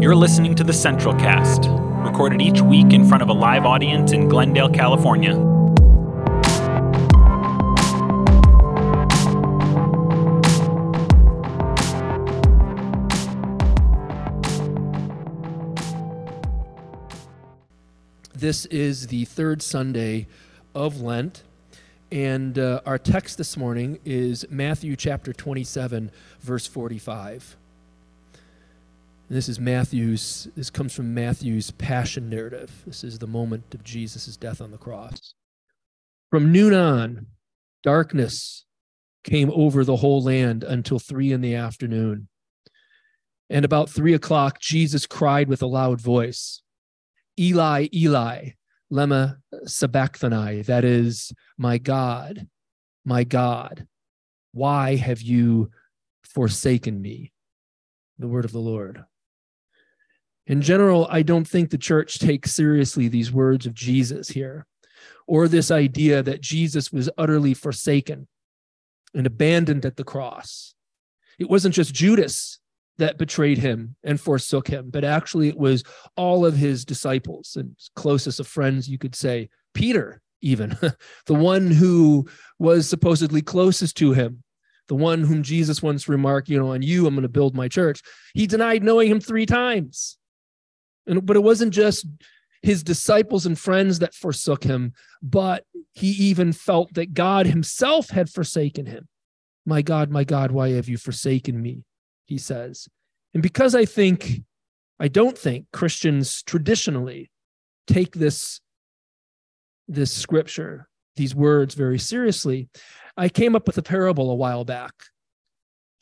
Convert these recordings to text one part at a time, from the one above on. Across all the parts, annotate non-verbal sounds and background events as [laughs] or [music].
You're listening to the Central Cast, recorded each week in front of a live audience in Glendale, California. This is the third Sunday of Lent, and uh, our text this morning is Matthew chapter 27, verse 45. And this is Matthew's, this comes from Matthew's passion narrative. This is the moment of Jesus' death on the cross. From noon on, darkness came over the whole land until three in the afternoon. And about three o'clock, Jesus cried with a loud voice, Eli, Eli, lema sabachthani, that is, my God, my God, why have you forsaken me? The word of the Lord. In general, I don't think the church takes seriously these words of Jesus here, or this idea that Jesus was utterly forsaken and abandoned at the cross. It wasn't just Judas that betrayed him and forsook him, but actually it was all of his disciples and closest of friends, you could say, Peter, even [laughs] the one who was supposedly closest to him, the one whom Jesus once remarked, you know, on you, I'm going to build my church. He denied knowing him three times. And, but it wasn't just his disciples and friends that forsook him, but he even felt that God himself had forsaken him. My God, my God, why have you forsaken me? He says. And because I think, I don't think Christians traditionally take this, this scripture, these words very seriously, I came up with a parable a while back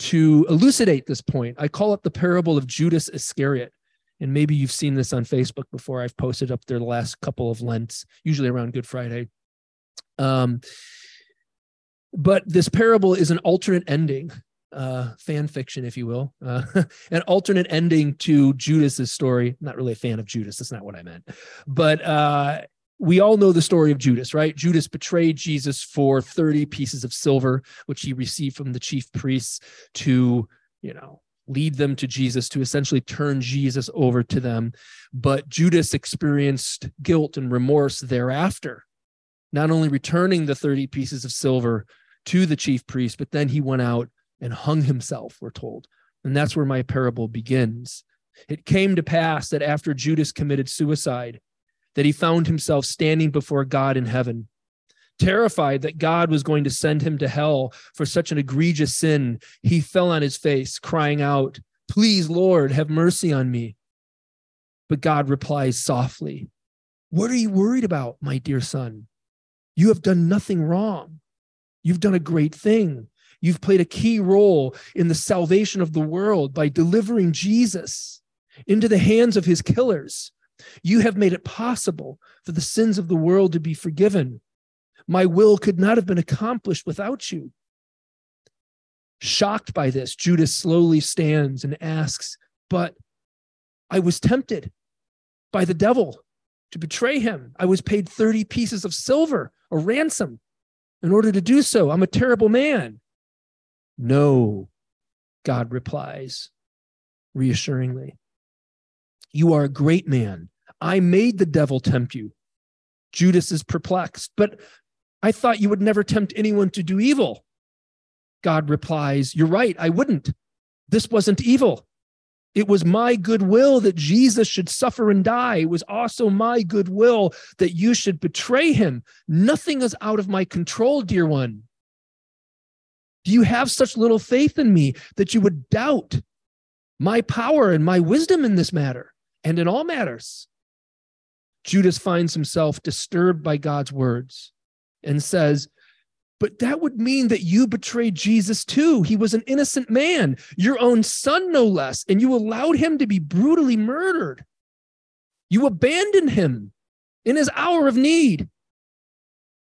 to elucidate this point. I call it the parable of Judas Iscariot and maybe you've seen this on Facebook before. I've posted up there the last couple of Lents, usually around Good Friday. Um, but this parable is an alternate ending, uh, fan fiction, if you will, uh, [laughs] an alternate ending to Judas's story. I'm not really a fan of Judas. That's not what I meant. But uh, we all know the story of Judas, right? Judas betrayed Jesus for 30 pieces of silver, which he received from the chief priests to, you know, lead them to Jesus, to essentially turn Jesus over to them. But Judas experienced guilt and remorse thereafter, not only returning the 30 pieces of silver to the chief priest, but then he went out and hung himself, we're told. And that's where my parable begins. It came to pass that after Judas committed suicide, that he found himself standing before God in heaven Terrified that God was going to send him to hell for such an egregious sin, he fell on his face, crying out, Please, Lord, have mercy on me. But God replies softly, What are you worried about, my dear son? You have done nothing wrong. You've done a great thing. You've played a key role in the salvation of the world by delivering Jesus into the hands of his killers. You have made it possible for the sins of the world to be forgiven my will could not have been accomplished without you. Shocked by this, Judas slowly stands and asks, But I was tempted by the devil to betray him. I was paid 30 pieces of silver, a ransom, in order to do so. I'm a terrible man. No, God replies reassuringly. You are a great man. I made the devil tempt you. Judas is perplexed, but I thought you would never tempt anyone to do evil. God replies, You're right, I wouldn't. This wasn't evil. It was my goodwill that Jesus should suffer and die. It was also my goodwill that you should betray him. Nothing is out of my control, dear one. Do you have such little faith in me that you would doubt my power and my wisdom in this matter and in all matters? Judas finds himself disturbed by God's words and says, but that would mean that you betrayed Jesus too. He was an innocent man, your own son, no less, and you allowed him to be brutally murdered. You abandoned him in his hour of need,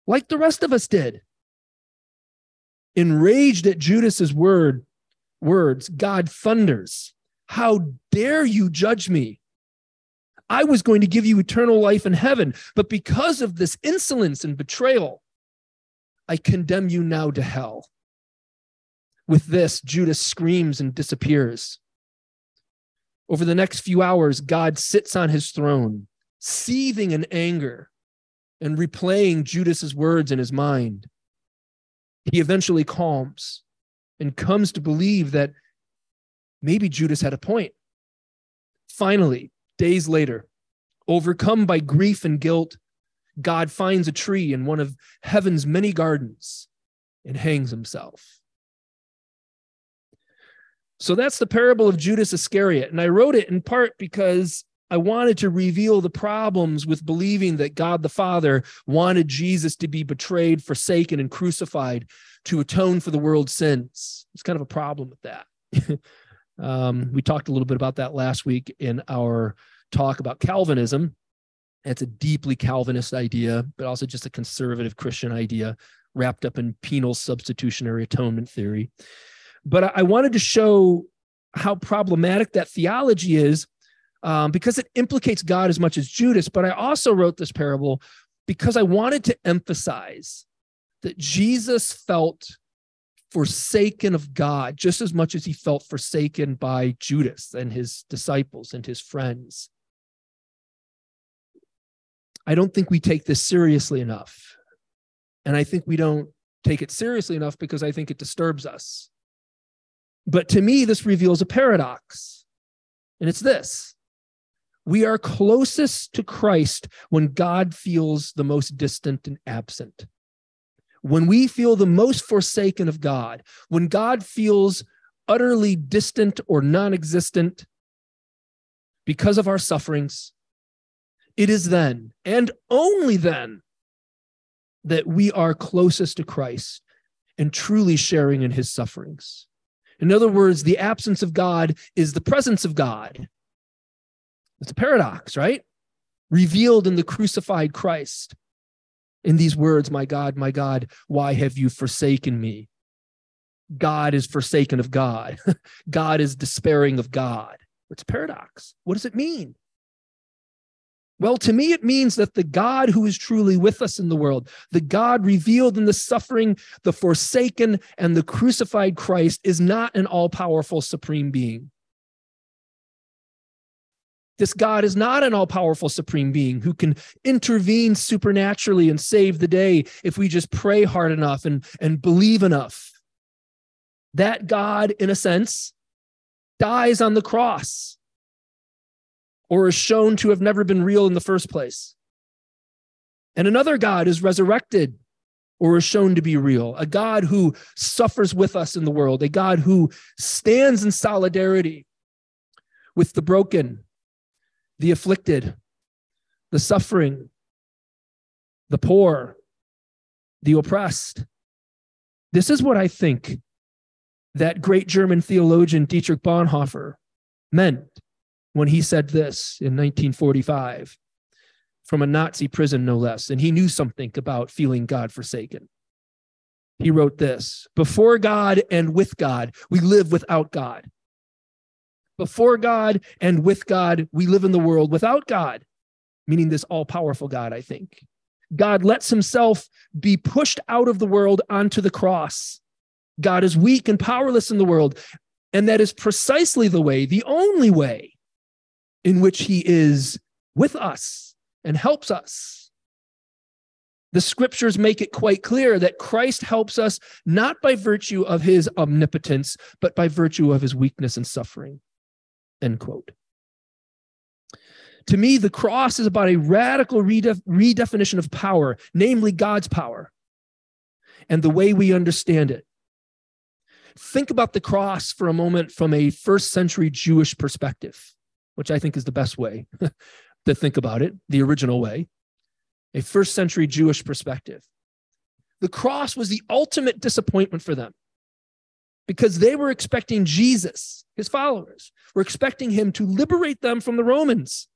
like the rest of us did. Enraged at Judas's word, words, God thunders, How dare you judge me? I was going to give you eternal life in heaven, but because of this insolence and betrayal, I condemn you now to hell. With this, Judas screams and disappears. Over the next few hours, God sits on his throne, seething in anger and replaying Judas's words in his mind. He eventually calms and comes to believe that maybe Judas had a point. Finally, days later, overcome by grief and guilt, God finds a tree in one of heaven's many gardens and hangs himself. So that's the parable of Judas Iscariot. And I wrote it in part because I wanted to reveal the problems with believing that God the Father wanted Jesus to be betrayed, forsaken, and crucified to atone for the world's sins. It's kind of a problem with that. [laughs] um, we talked a little bit about that last week in our talk about Calvinism. It's a deeply Calvinist idea, but also just a conservative Christian idea wrapped up in penal substitutionary atonement theory. But I wanted to show how problematic that theology is um, because it implicates God as much as Judas. But I also wrote this parable because I wanted to emphasize that Jesus felt forsaken of God just as much as he felt forsaken by Judas and his disciples and his friends. I don't think we take this seriously enough. And I think we don't take it seriously enough because I think it disturbs us. But to me, this reveals a paradox. And it's this we are closest to Christ when God feels the most distant and absent. When we feel the most forsaken of God, when God feels utterly distant or non existent because of our sufferings, it is then and only then that we are closest to Christ and truly sharing in his sufferings. In other words, the absence of God is the presence of God. It's a paradox, right? Revealed in the crucified Christ. In these words, My God, my God, why have you forsaken me? God is forsaken of God. [laughs] God is despairing of God. It's paradox. What does it mean? Well, to me, it means that the God who is truly with us in the world, the God revealed in the suffering, the forsaken, and the crucified Christ, is not an all powerful supreme being. This God is not an all powerful supreme being who can intervene supernaturally and save the day if we just pray hard enough and, and believe enough. That God, in a sense, dies on the cross or is shown to have never been real in the first place. And another God is resurrected or is shown to be real, a God who suffers with us in the world, a God who stands in solidarity with the broken, the afflicted, the suffering, the poor, the oppressed. This is what I think that great German theologian Dietrich Bonhoeffer meant when he said this in 1945 from a Nazi prison, no less. And he knew something about feeling God forsaken. He wrote this Before God and with God, we live without God. Before God and with God, we live in the world without God, meaning this all powerful God, I think. God lets himself be pushed out of the world onto the cross. God is weak and powerless in the world. And that is precisely the way, the only way in which he is with us and helps us. The scriptures make it quite clear that Christ helps us not by virtue of his omnipotence, but by virtue of his weakness and suffering. End quote. To me, the cross is about a radical redef- redefinition of power, namely God's power, and the way we understand it. Think about the cross for a moment from a first century Jewish perspective which I think is the best way [laughs] to think about it, the original way, a first century Jewish perspective. The cross was the ultimate disappointment for them because they were expecting Jesus, his followers, were expecting him to liberate them from the Romans.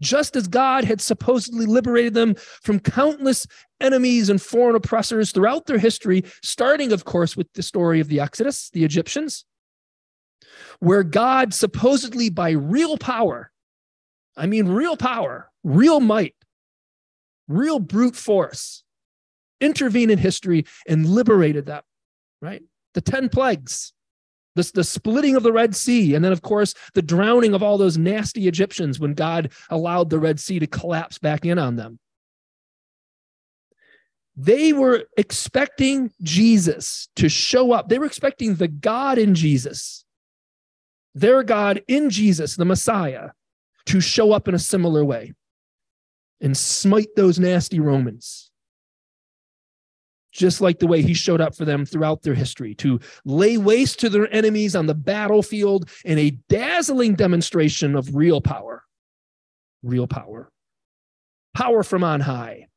Just as God had supposedly liberated them from countless enemies and foreign oppressors throughout their history, starting, of course, with the story of the Exodus, the Egyptians, where God supposedly by real power, I mean, real power, real might, real brute force, intervened in history and liberated them, right? The 10 plagues, This, the splitting of the Red Sea, and then, of course, the drowning of all those nasty Egyptians when God allowed the Red Sea to collapse back in on them. They were expecting Jesus to show up. They were expecting the God in Jesus, their God in Jesus, the Messiah, to show up in a similar way and smite those nasty Romans just like the way he showed up for them throughout their history, to lay waste to their enemies on the battlefield in a dazzling demonstration of real power. Real power. Power from on high.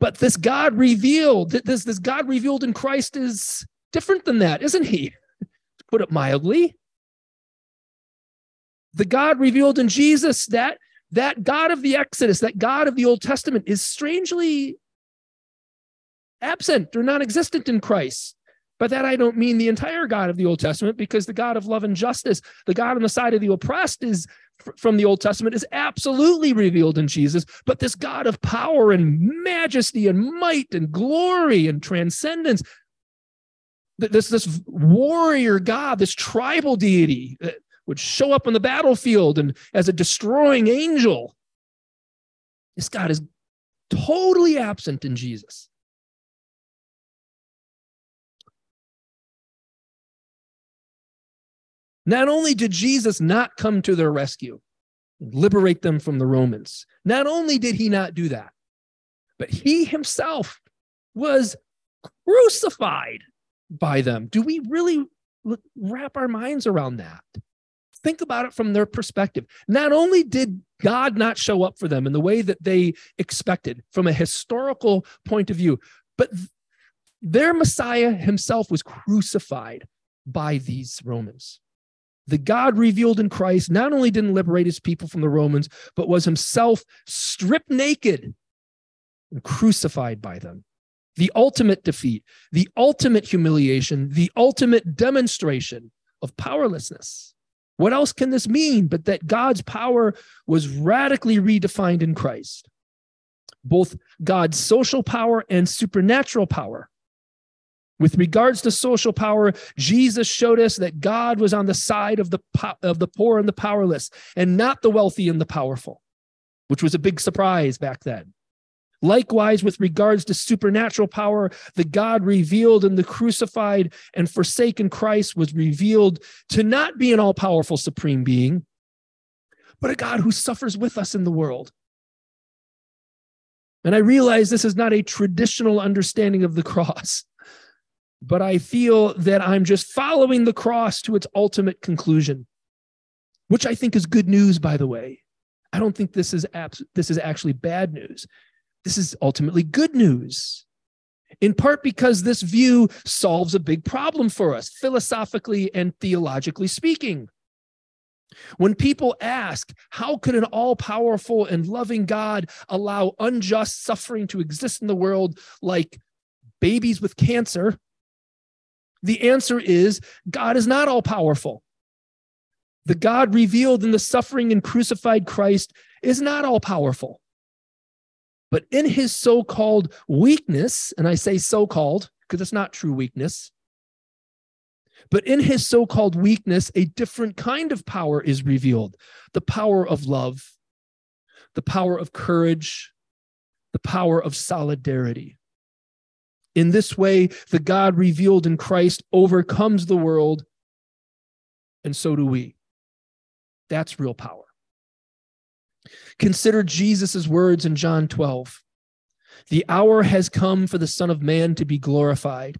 But this God revealed, this, this God revealed in Christ is different than that, isn't he? [laughs] to put it mildly. The God revealed in Jesus, that, that God of the Exodus, that God of the Old Testament, is strangely absent or non existent in Christ. By that, I don't mean the entire God of the Old Testament, because the God of love and justice, the God on the side of the oppressed, is from the Old Testament, is absolutely revealed in Jesus. But this God of power and majesty and might and glory and transcendence, this, this warrior God, this tribal deity that would show up on the battlefield and as a destroying angel, this God is totally absent in Jesus. Not only did Jesus not come to their rescue, liberate them from the Romans, not only did he not do that, but he himself was crucified by them. Do we really wrap our minds around that? Think about it from their perspective. Not only did God not show up for them in the way that they expected from a historical point of view, but their Messiah himself was crucified by these Romans the God revealed in Christ not only didn't liberate his people from the Romans, but was himself stripped naked and crucified by them. The ultimate defeat, the ultimate humiliation, the ultimate demonstration of powerlessness. What else can this mean but that God's power was radically redefined in Christ? Both God's social power and supernatural power with regards to social power, Jesus showed us that God was on the side of the, of the poor and the powerless and not the wealthy and the powerful, which was a big surprise back then. Likewise, with regards to supernatural power, the God revealed in the crucified and forsaken Christ was revealed to not be an all powerful supreme being, but a God who suffers with us in the world. And I realize this is not a traditional understanding of the cross but I feel that I'm just following the cross to its ultimate conclusion, which I think is good news, by the way. I don't think this is abs- this is actually bad news. This is ultimately good news. In part because this view solves a big problem for us, philosophically and theologically speaking. When people ask, how could an all powerful and loving God allow unjust suffering to exist in the world like babies with cancer the answer is God is not all powerful. The God revealed in the suffering and crucified Christ is not all powerful. But in his so called weakness, and I say so called because it's not true weakness, but in his so called weakness, a different kind of power is revealed the power of love, the power of courage, the power of solidarity. In this way, the God revealed in Christ overcomes the world, and so do we. That's real power. Consider Jesus' words in John 12. The hour has come for the Son of Man to be glorified.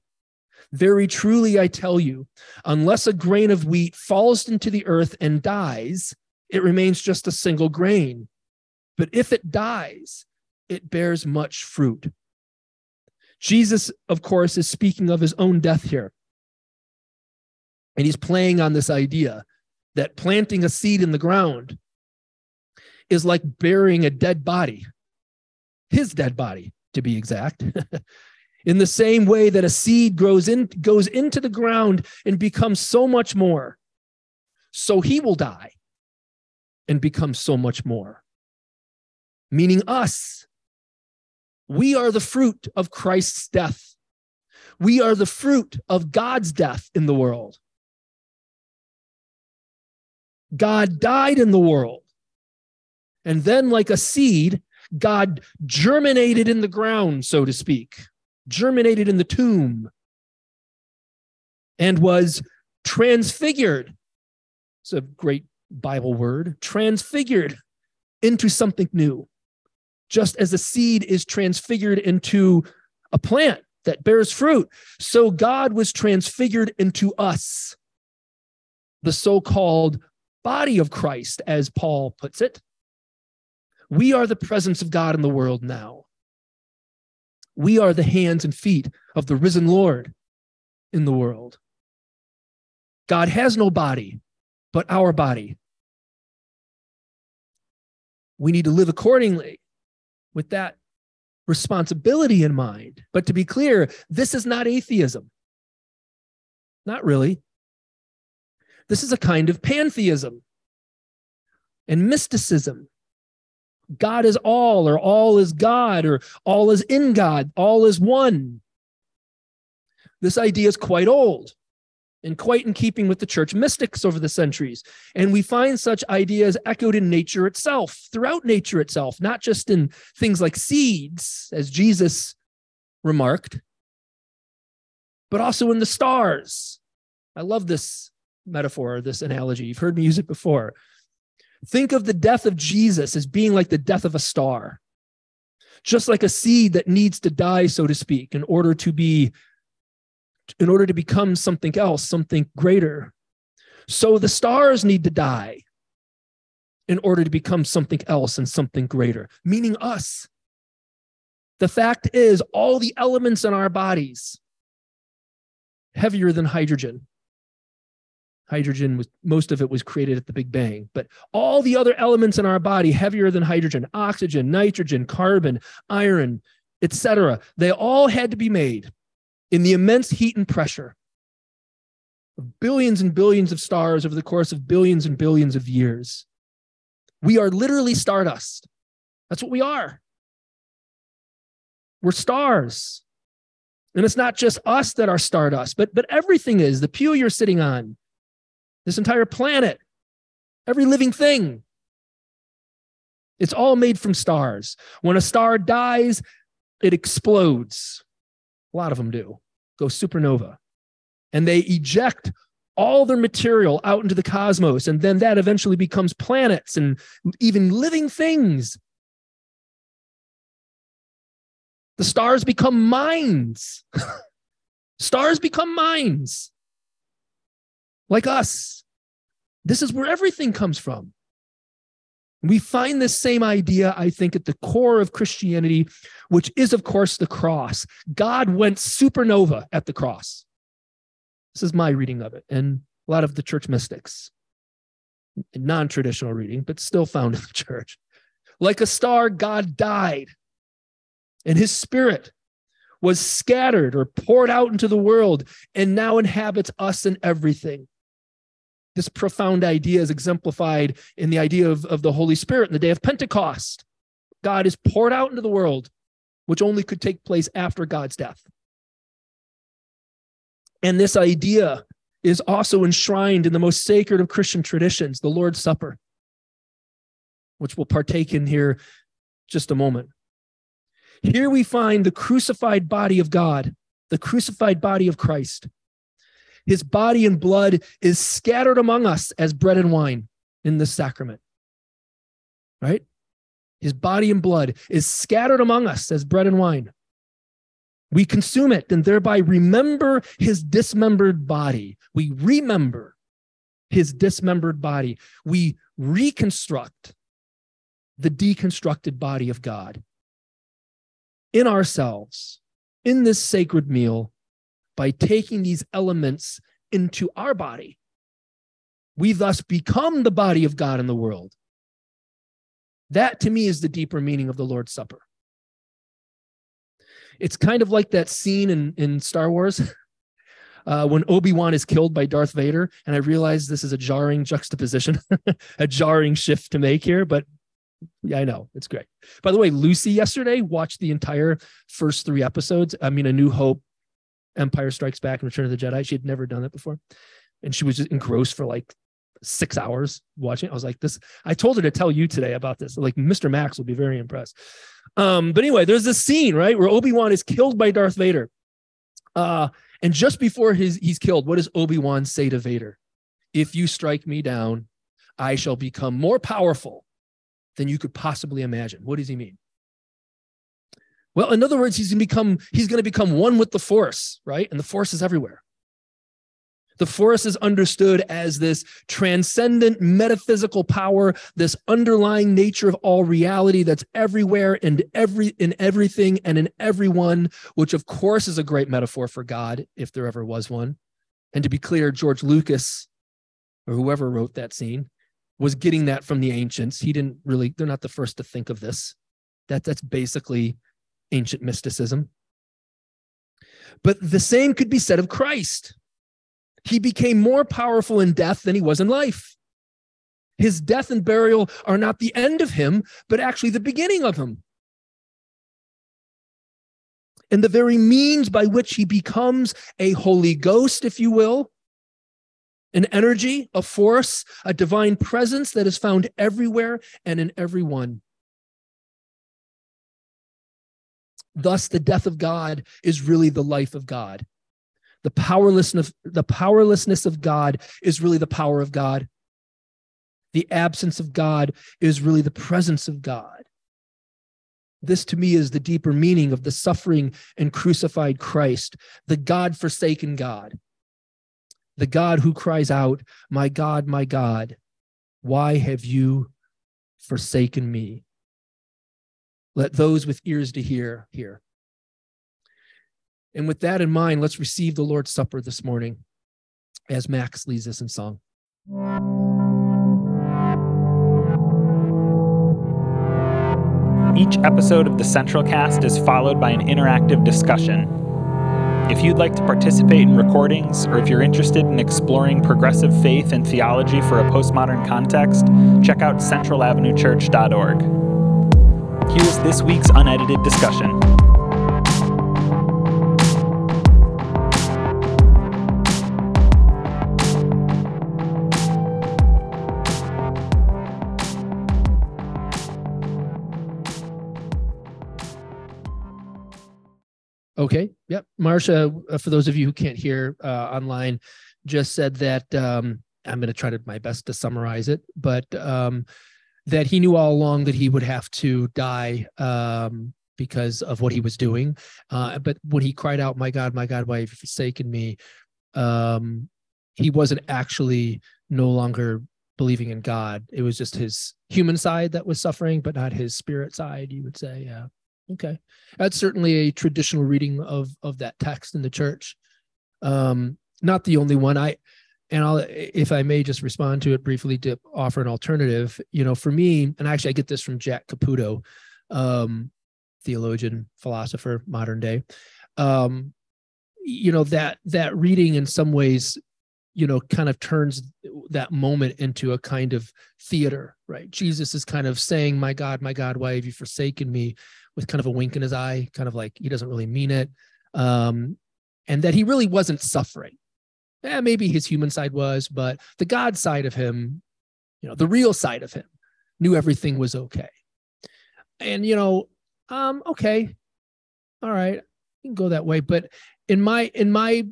Very truly, I tell you, unless a grain of wheat falls into the earth and dies, it remains just a single grain. But if it dies, it bears much fruit. Jesus, of course, is speaking of his own death here. And he's playing on this idea that planting a seed in the ground is like burying a dead body, his dead body, to be exact. [laughs] in the same way that a seed grows in, goes into the ground and becomes so much more, so he will die and become so much more. Meaning us, we are the fruit of Christ's death. We are the fruit of God's death in the world. God died in the world. And then, like a seed, God germinated in the ground, so to speak, germinated in the tomb, and was transfigured. It's a great Bible word transfigured into something new, just as a seed is transfigured into a plant that bears fruit. So God was transfigured into us, the so called body of Christ, as Paul puts it. We are the presence of God in the world now. We are the hands and feet of the risen Lord in the world. God has no body but our body. We need to live accordingly with that responsibility in mind. But to be clear, this is not atheism. Not really. This is a kind of pantheism and mysticism. God is all, or all is God, or all is in God, all is one. This idea is quite old and quite in keeping with the church mystics over the centuries. And we find such ideas echoed in nature itself, throughout nature itself, not just in things like seeds, as Jesus remarked, but also in the stars. I love this metaphor, this analogy. You've heard me use it before. Think of the death of Jesus as being like the death of a star, just like a seed that needs to die, so to speak, in order to be in order to become something else, something greater. So the stars need to die in order to become something else and something greater, meaning us. The fact is, all the elements in our bodies, heavier than hydrogen. Hydrogen was most of it was created at the Big Bang, but all the other elements in our body, heavier than hydrogen, oxygen, nitrogen, carbon, iron, etc., they all had to be made in the immense heat and pressure of billions and billions of stars over the course of billions and billions of years. We are literally stardust. That's what we are. We're stars. And it's not just us that are stardust, but, but everything is the pew you're sitting on, this entire planet, every living thing. It's all made from stars. When a star dies, it explodes. A lot of them do go supernova. And they eject all their material out into the cosmos. And then that eventually becomes planets and even living things. The stars become minds. [laughs] stars become minds. Like us. This is where everything comes from. We find this same idea, I think, at the core of Christianity, which is, of course, the cross. God went supernova at the cross. This is my reading of it, and a lot of the church mystics, non traditional reading, but still found in the [laughs] church. Like a star, God died, and his spirit was scattered or poured out into the world and now inhabits us and everything this profound idea is exemplified in the idea of, of the Holy Spirit in the day of Pentecost. God is poured out into the world, which only could take place after God's death. And this idea is also enshrined in the most sacred of Christian traditions, the Lord's Supper, which we'll partake in here just a moment. Here we find the crucified body of God, the crucified body of Christ his body and blood is scattered among us as bread and wine in this sacrament. Right? His body and blood is scattered among us as bread and wine. We consume it and thereby remember his dismembered body. We remember his dismembered body. We reconstruct the deconstructed body of God in ourselves in this sacred meal by taking these elements into our body. We thus become the body of God in the world. That to me is the deeper meaning of the Lord's Supper. It's kind of like that scene in, in Star Wars [laughs] uh, when Obi Wan is killed by Darth Vader. And I realize this is a jarring juxtaposition, [laughs] a jarring shift to make here, but yeah, I know it's great. By the way, Lucy yesterday watched the entire first three episodes. I mean, A New Hope, Empire Strikes Back and Return of the Jedi. She had never done that before. And she was just engrossed for like six hours watching. I was like, this, I told her to tell you today about this. Like, Mr. Max will be very impressed. Um, but anyway, there's this scene, right, where Obi-Wan is killed by Darth Vader. Uh, and just before his, he's killed, what does Obi-Wan say to Vader? If you strike me down, I shall become more powerful than you could possibly imagine. What does he mean? Well, in other words, he's going to become he's going to become one with the force, right? And the force is everywhere. The force is understood as this transcendent metaphysical power, this underlying nature of all reality that's everywhere and every in everything and in everyone, which of course is a great metaphor for God, if there ever was one. And to be clear, George Lucas, or whoever wrote that scene, was getting that from the ancients. He didn't really, they're not the first to think of this. That that's basically ancient mysticism. But the same could be said of Christ. He became more powerful in death than he was in life. His death and burial are not the end of him, but actually the beginning of him. And the very means by which he becomes a Holy Ghost, if you will, an energy, a force, a divine presence that is found everywhere and in everyone. Thus, the death of God is really the life of God. The powerlessness, the powerlessness of God is really the power of God. The absence of God is really the presence of God. This to me is the deeper meaning of the suffering and crucified Christ, the God forsaken God, the God who cries out, My God, my God, why have you forsaken me? Let those with ears to hear hear. And with that in mind, let's receive the Lord's Supper this morning as Max leads us in song. Each episode of the Central Cast is followed by an interactive discussion. If you'd like to participate in recordings, or if you're interested in exploring progressive faith and theology for a postmodern context, check out centralavenuechurch.org. Here's this week's unedited discussion. Okay. Yep. Marcia, uh, for those of you who can't hear uh, online, just said that um, I'm going to try to my best to summarize it, but um, that he knew all along that he would have to die um, because of what he was doing. Uh, but when he cried out, "My God, my God, why have you forsaken me?" Um, he wasn't actually no longer believing in God. It was just his human side that was suffering, but not his spirit side. You would say, yeah. Okay, that's certainly a traditional reading of of that text in the church. Um, not the only one. I and I'll if I may just respond to it briefly to offer an alternative. You know, for me, and actually I get this from Jack Caputo, um, theologian, philosopher, modern day. Um, you know that that reading in some ways you know kind of turns that moment into a kind of theater right jesus is kind of saying my god my god why have you forsaken me with kind of a wink in his eye, kind of like he doesn't really mean it. Um, and that he really wasn't suffering. Eh, maybe his human side was, but the God side of him, you know, the real side of him knew everything was okay. And, you know, um, okay, all right, you can go that way. But in my, in my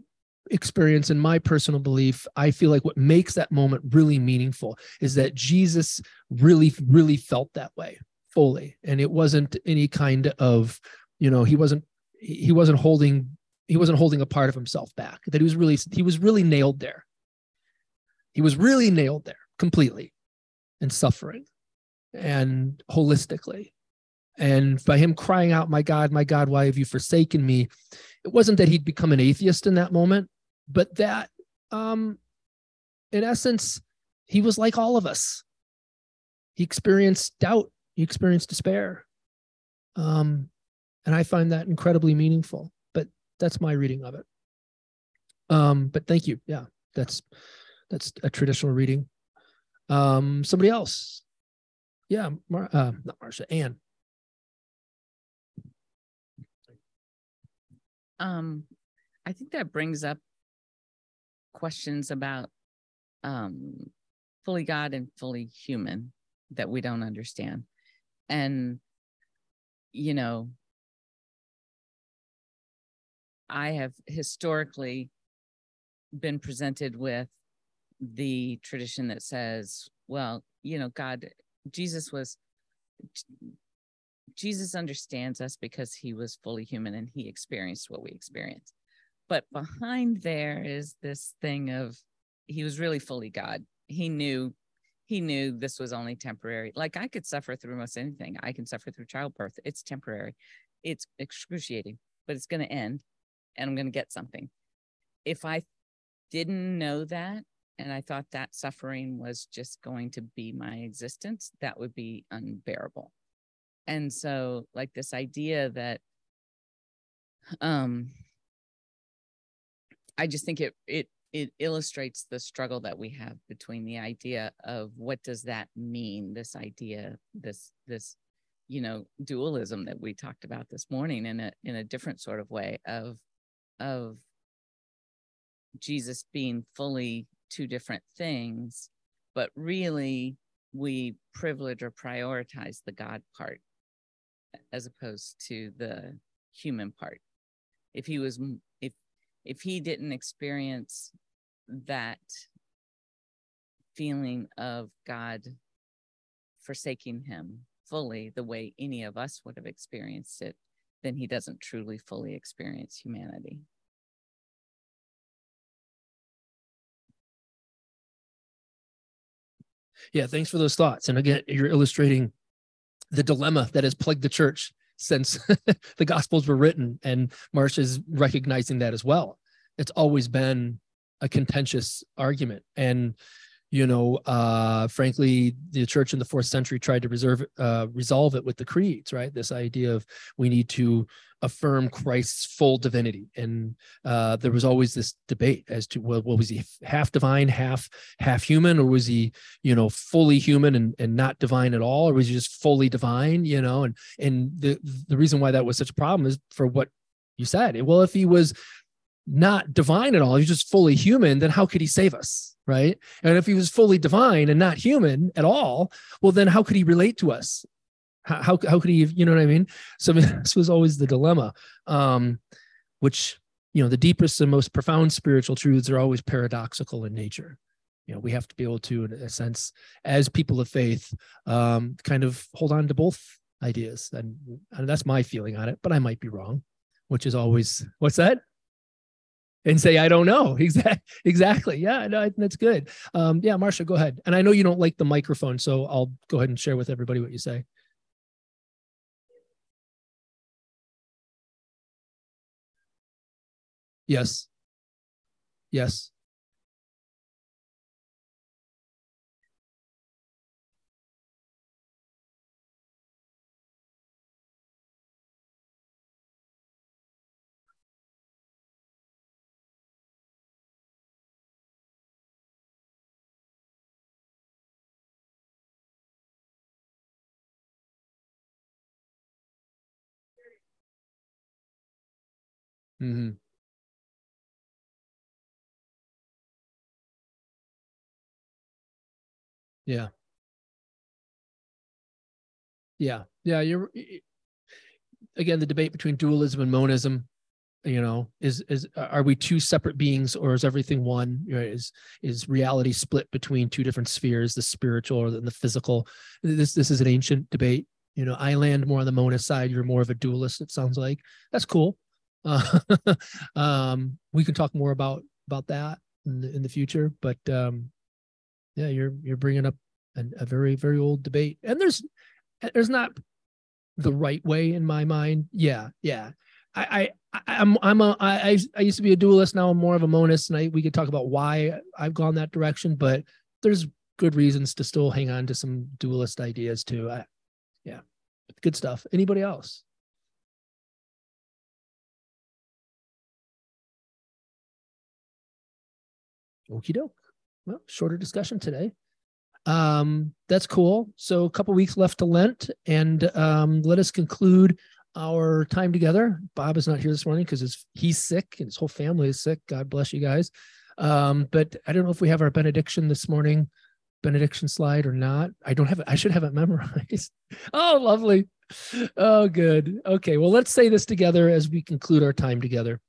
experience and my personal belief, I feel like what makes that moment really meaningful is that Jesus really, really felt that way fully and it wasn't any kind of you know he wasn't he wasn't holding he wasn't holding a part of himself back that he was really he was really nailed there. He was really nailed there completely and suffering and holistically. And by him crying out my god my god why have you forsaken me? it wasn't that he'd become an atheist in that moment but that um in essence he was like all of us. He experienced doubt. He experienced despair. Um, and I find that incredibly meaningful. That's my reading of it. Um, but thank you. Yeah, that's that's a traditional reading. Um, somebody else. Yeah, Mar- uh, not Marcia, Anne. Um, I think that brings up questions about um, fully God and fully human that we don't understand. And, you know, I have historically been presented with the tradition that says, well, you know, God, Jesus was, Jesus understands us because he was fully human and he experienced what we experienced. But behind there is this thing of he was really fully God. He knew he knew this was only temporary. Like I could suffer through most anything. I can suffer through childbirth. It's temporary. It's excruciating, but it's going to end and I'm going to get something. If I didn't know that and I thought that suffering was just going to be my existence, that would be unbearable. And so like this idea that um I just think it it it illustrates the struggle that we have between the idea of what does that mean this idea this this you know dualism that we talked about this morning in a in a different sort of way of of Jesus being fully two different things but really we privilege or prioritize the God part as opposed to the human part. If he was if if he didn't experience that feeling of God forsaking him fully the way any of us would have experienced it, then he doesn't truly fully experience humanity. Yeah, thanks for those thoughts. And again, you're illustrating the dilemma that has plagued the church since [laughs] the gospels were written and Marcia's recognizing that as well it's always been a contentious argument and you know uh frankly the church in the fourth century tried to reserve uh resolve it with the creeds right? This idea of we need to affirm christ's full divinity. And uh there was always this debate as to well, what was he half divine half half human or was he you know fully human and, and not divine at all or was he just fully divine you know? And and the the reason why that was such a problem is for what you said. Well if he was not divine at all, he's just fully human, then how could he save us? Right. And if he was fully divine and not human at all, well, then how could he relate to us? How, how, how could he, you know what I mean? So I [laughs] mean, this was always the dilemma, um, which, you know, the deepest and most profound spiritual truths are always paradoxical in nature. You know, we have to be able to, in a sense, as people of faith, um, kind of hold on to both ideas. And, and that's my feeling on it, but I might be wrong, which is always, what's that? And say i don't know. [laughs] Exactly exactly. Yeah no, that's good. Um, yeah marcia go ahead. And i know you don't like the microphone so i'll go ahead and share with everybody what you say. Yes. Yes Mm-hmm. Yeah. Yeah. Yeah. You're again the debate between dualism and monism. You know, is is are we two separate beings or is everything one? Is is reality split between two different spheres, the spiritual or the physical? This this is an ancient debate. You know, I land more on the monist side. You're more of a dualist. It sounds like that's cool. Uh, [laughs] um, we can talk more about about that in the, in the future. But um, yeah, you're you're bringing up an, a very very old debate, and there's there's not the right way in my mind. Yeah, yeah. I, I I'm I'm a I I used to be a dualist. Now I'm more of a monist, and I we could talk about why I've gone that direction. But there's good reasons to still hang on to some dualist ideas too. I, yeah, good stuff. Anybody else? Okie doke. Well, shorter discussion today. Um, that's cool. So a couple weeks left to Lent, and um, let us conclude our time together. Bob is not here this morning because he's sick and his whole family is sick. God bless you guys. Um, but I don't know if we have our benediction this morning, benediction slide or not. I don't have it. I should have it [laughs] memorized. oh, lovely. Oh, good. Okay. Well, let's say this together as we conclude our time together.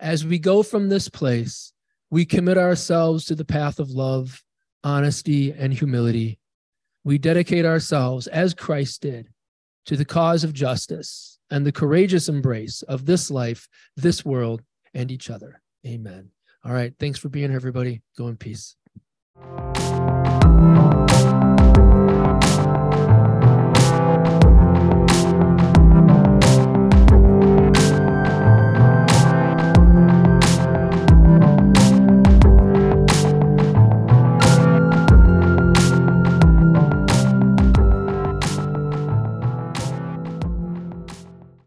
As we go from this place, we commit ourselves to the path of love, honesty, and humility. We dedicate ourselves, as Christ did, to the cause of justice and the courageous embrace of this life, this world, and each other. Amen. All right. Thanks for being here, everybody. Go in peace.